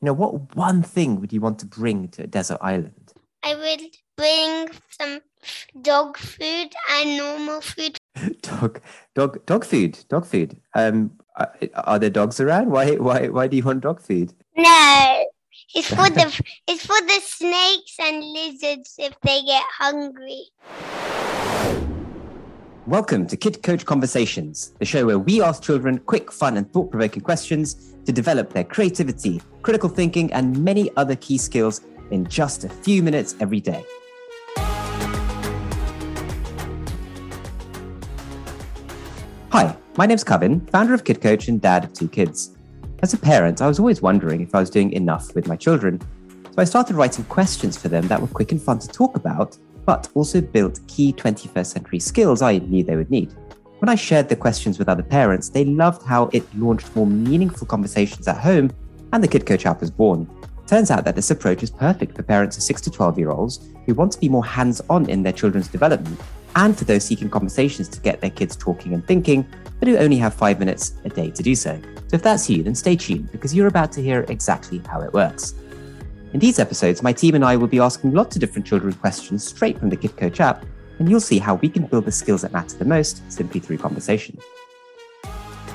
You know, what one thing would you want to bring to a desert island? I would bring some dog food and normal food. dog, dog, dog food, dog food. Um, are, are there dogs around? Why, why, why do you want dog food? No, it's for the it's for the snakes and lizards if they get hungry. Welcome to Kid Coach Conversations, the show where we ask children quick, fun, and thought provoking questions to develop their creativity, critical thinking, and many other key skills in just a few minutes every day. Hi, my name's Kevin, founder of Kid Coach and dad of two kids. As a parent, I was always wondering if I was doing enough with my children, so I started writing questions for them that were quick and fun to talk about, but also built key 21st century skills I knew they would need. When I shared the questions with other parents, they loved how it launched more meaningful conversations at home, and the Kid Coach app was born. Turns out that this approach is perfect for parents of 6 to 12 year olds who want to be more hands on in their children's development, and for those seeking conversations to get their kids talking and thinking, but who only have five minutes a day to do so. So if that's you, then stay tuned because you're about to hear exactly how it works. In these episodes, my team and I will be asking lots of different children questions straight from the Kid Coach app and you'll see how we can build the skills that matter the most simply through conversation.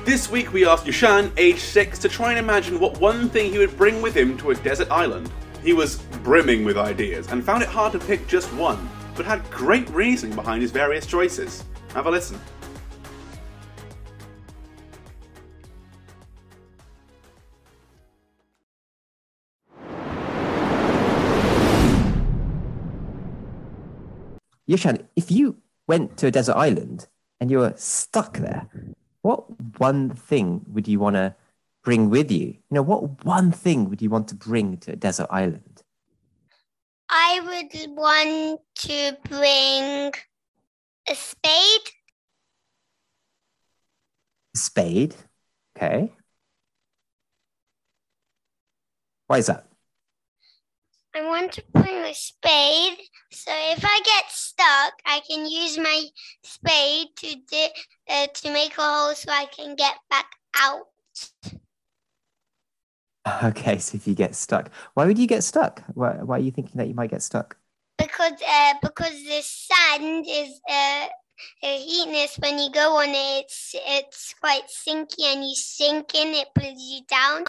This week we asked Yushan, age 6, to try and imagine what one thing he would bring with him to a desert island. He was brimming with ideas and found it hard to pick just one, but had great reasoning behind his various choices. Have a listen. Yushan, if you went to a desert island and you were stuck there, what one thing would you want to bring with you? You know, what one thing would you want to bring to a desert island? I would want to bring a spade. A spade? Okay. Why is that? I want to bring a spade, so if I get stuck, I can use my spade to di- uh, to make a hole so I can get back out. Okay, so if you get stuck, why would you get stuck? Why, why are you thinking that you might get stuck? Because uh, because the sand is uh, heatness when you go on it, it's it's quite sinky, and you sink in, it pulls you down.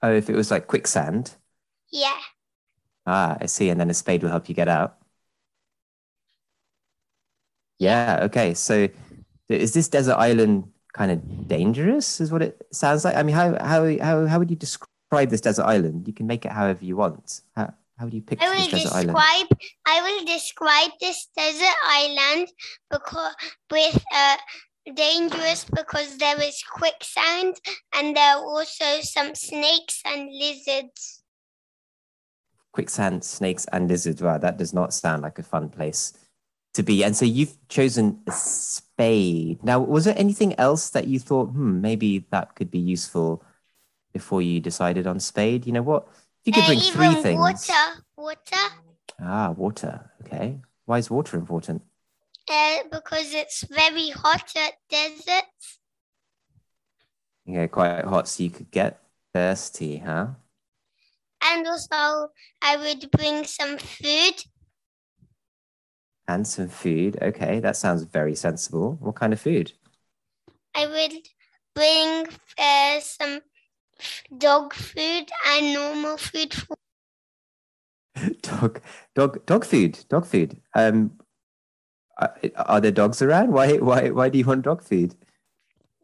Oh, if it was like quicksand. Yeah. Ah, I see. And then a spade will help you get out. Yeah. Okay. So, is this desert island kind of dangerous? Is what it sounds like. I mean, how how how how would you describe this desert island? You can make it however you want. How how would you picture I will this desert describe, island? I will describe this desert island because with uh, dangerous because there is quicksand and there are also some snakes and lizards. Quicksand, snakes, and lizards. Wow, that does not sound like a fun place to be. And so you've chosen a spade. Now, was there anything else that you thought, hmm, maybe that could be useful before you decided on spade? You know what? You could bring three things. water, water, Ah, water. Okay. Why is water important? uh, because it's very hot at deserts. Yeah, quite hot, so you could get thirsty, huh? And also, I would bring some food. And some food. Okay, that sounds very sensible. What kind of food? I would bring uh, some dog food and normal food. For- dog, dog, dog food. Dog food. Um, are, are there dogs around? Why, why, why do you want dog food?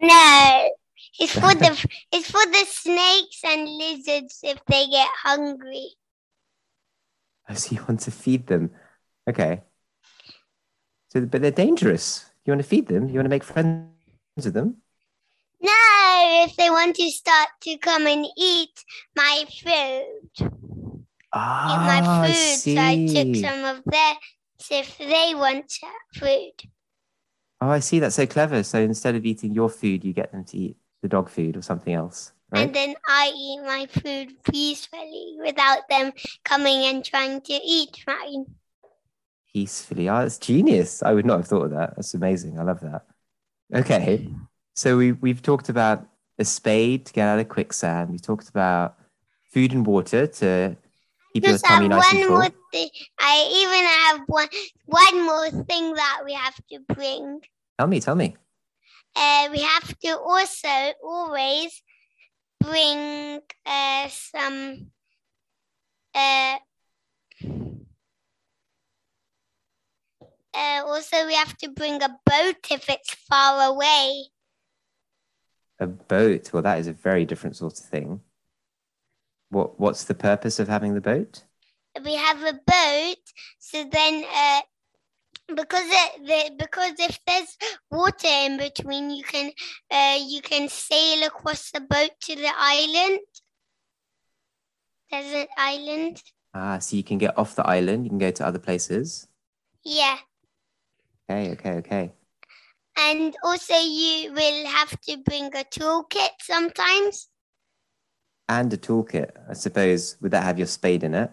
no, it's for the it's for the snakes and lizards if they get hungry. Oh, so you want to feed them? Okay. So, but they're dangerous. You want to feed them? You want to make friends with them? No, if they want to start to come and eat my food, Ah, eat my I food. So I took some of theirs if they want food. Oh, I see. That's so clever. So instead of eating your food, you get them to eat the dog food or something else, right? And then I eat my food peacefully without them coming and trying to eat mine. Peacefully. Oh, that's genius. I would not have thought of that. That's amazing. I love that. Okay. So we we've talked about a spade to get out of quicksand. We talked about food and water to keep your Just have tummy nice one and full. more. I even have one one more thing that we have to bring. Tell me, tell me. Uh, we have to also always bring uh, some uh, uh, also we have to bring a boat if it's far away. A boat. Well, that is a very different sort of thing. What What's the purpose of having the boat? we have a boat so then uh because it, the, because if there's water in between you can uh you can sail across the boat to the island desert island Ah, so you can get off the island. You can go to other places. yeah Okay, okay, okay. and also you will have to bring a toolkit sometimes And a toolkit. I suppose. Would that have your spade in it?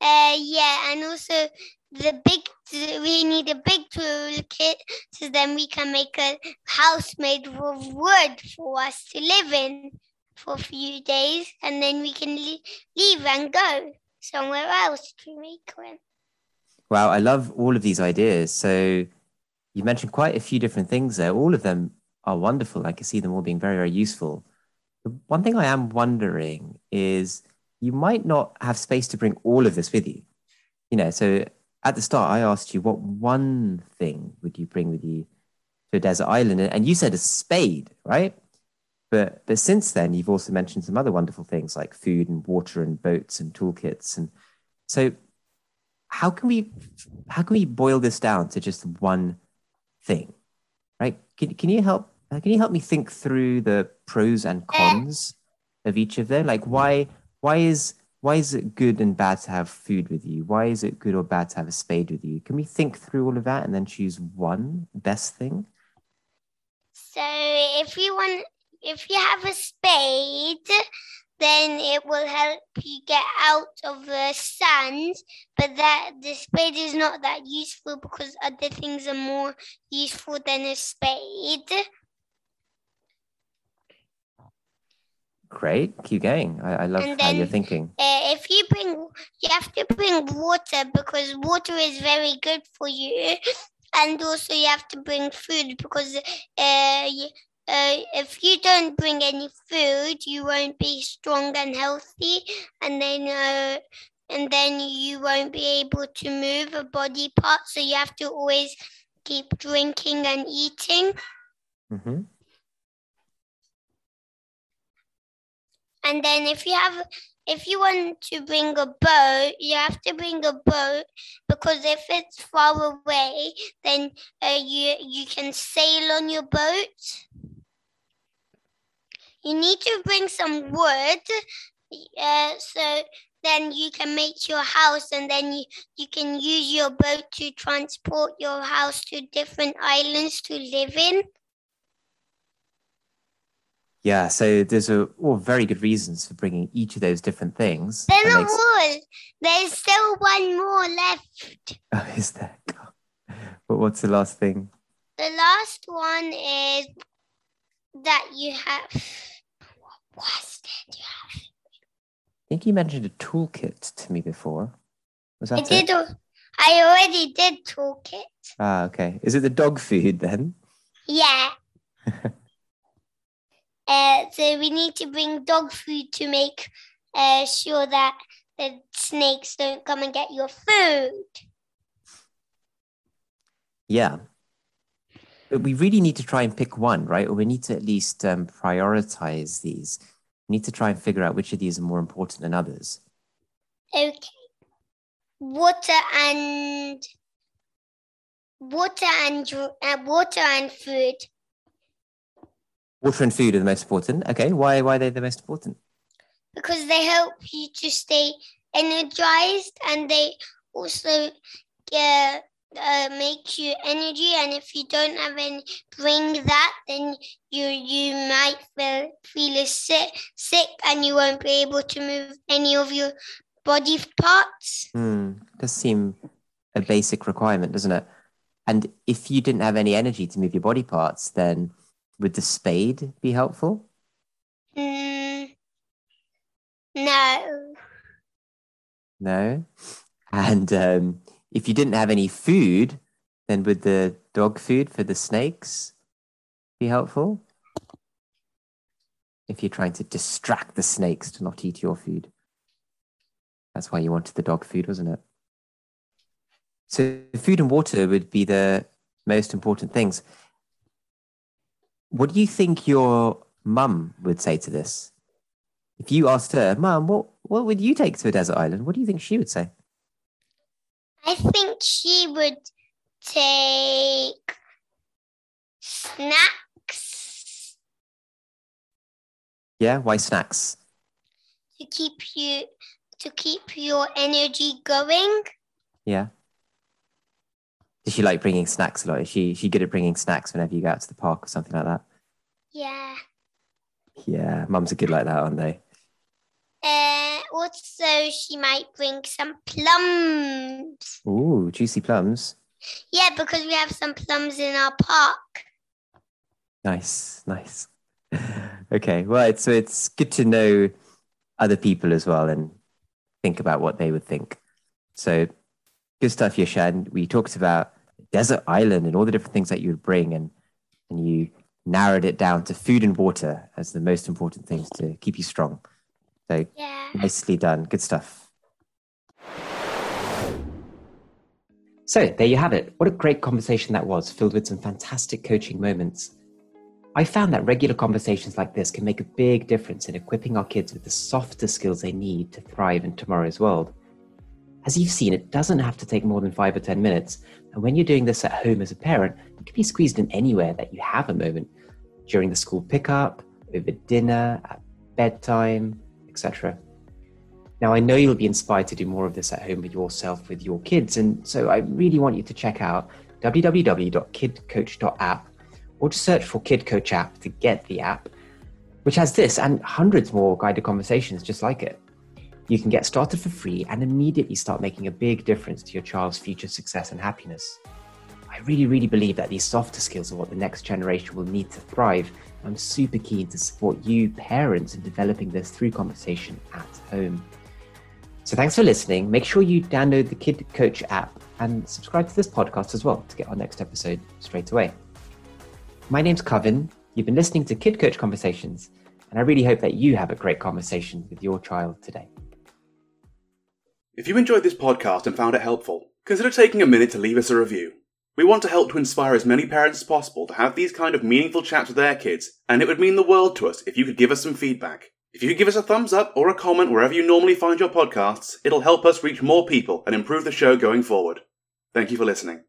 uh yeah and also the big we need a big toolkit so then we can make a house made of wood for us to live in for a few days and then we can leave and go somewhere else to make one Wow, I love all of these ideas. So you mentioned quite a few different things there. All of them are wonderful. I can see them all being very, very useful. The one thing I am wondering is you might not have space to bring all of this with you. You know, so at the start, I asked you what one thing would you bring with you to a desert island, and you said a spade, right? But but since then, you've also mentioned some other wonderful things like food and water and boats and toolkits, and so how can we how can we boil this down to just one thing, right? Can can you help can you help me think through the pros and eh. cons of each of them? Like why why is why is it good and bad to have food with you? Why is it good or bad to have a spade with you? Can we think through all of that and then choose one best thing? so if you want if you have a spade then it will help you get out of the sand but that the spade is not that useful because other things are more useful than a spade Great, keep going. I, I love And how you're thinking. uh, if you bring you have to bring water because water is very good for you. And also you have to bring food because uh, uh, if you don't bring any food you won't be strong and healthy. And then uh, and then you won't be able to move a body part. So you have to always keep drinking and eating. Hmm And then if you have if you want to bring a boat, you have to bring a boat because if it's far away, then uh, you you can sail on your boat. You need to bring some wood, uh, so then you can make your house, and then you, you can use your boat to transport your house to different islands to live in. Yeah, so there's a, all very good reasons for bringing each of those different things. They're not all. There's still one more left. Oh, is there? But what's the last thing? The last one is that you have. What was it? You have? I think you mentioned a toolkit to me before. Was that I it? did. I already did toolkit. Ah, okay. Is it the dog food then? Yeah. uh, so we need to bring dog food to make uh, sure that the snakes don't come and get your food. Yeah. But we really need to try and pick one, right? Or we need to at least um, prioritize these. We need to try and figure out which of these are more important than others. Okay. Water and water and uh, water and food. Water and food are the most important. Okay. Why, why are they the most important? because they help you to stay energized and they also uh, uh, make you energy and if you don't have any bring that then you you might feel feel sick sick and you won't be able to move any of your body parts Hmm. Does seem a basic requirement, doesn't it? And if you didn't have any energy to move your body parts, then would the spade be helpful? mm, No. No. And um, if you didn't have any food, then would the dog food for the snakes be helpful? If you're trying to distract the snakes to not eat your food. That's why you wanted the dog food, wasn't it? So, food and water would be the most important things. What do you think your mum would say to this? If you asked her, Mum, what, what would you take to a desert island? What do you think she would say? I think she would take snacks Yeah, why snacks? to keep you to keep your energy going. Yeah. Does she like bringing snacks a lot? Is she, she good at bringing snacks whenever you go out to the park or something like that? Yeah. Yeah, mums are good like that, aren't they? Uh, also, she might bring some plums. Ooh, juicy plums. Yeah, because we have some plums in our park. Nice, nice. okay, well, it's, so it's good to know other people as well and think about what they would think. So good stuff, Yushan. We talked about desert island and all the different things that you would bring, and and you narrowed it down to food and water as the most important things to keep you strong. So Yeah. nicely done. Good stuff. So there you have it. What a great conversation that was, filled with some fantastic coaching moments. I found that regular conversations like this can make a big difference in equipping our kids with the softer skills they need to thrive in tomorrow's world. As you've seen, it doesn't have to take more than five or 10 minutes. And when you're doing this at home as a parent, it can be squeezed in anywhere that you have a moment during the school pickup, over dinner, at bedtime, etc. Now, I know you'll be inspired to do more of this at home with yourself, with your kids. And so I really want you to check out www.kidcoach.app or just search for Kid Coach app to get the app, which has this and hundreds more guided conversations just like it. You can get started for free and immediately start making a big difference to your child's future success and happiness. I really, really believe that these softer skills are what the next generation will need to thrive. I'm super keen to support you, parents, in developing this through conversation at home. So thanks for listening. Make sure you download the Kid Coach app and subscribe to this podcast as well to get our next episode straight away. My name's Kevin. You've been listening to Kid Coach Conversations, and I really hope that you have a great conversation with your child today. If you enjoyed this podcast and found it helpful, consider taking a minute to leave us a review. We want to help to inspire as many parents as possible to have these kind of meaningful chats with their kids, and it would mean the world to us if you could give us some feedback. If you could give us a thumbs up or a comment wherever you normally find your podcasts, it'll help us reach more people and improve the show going forward. Thank you for listening.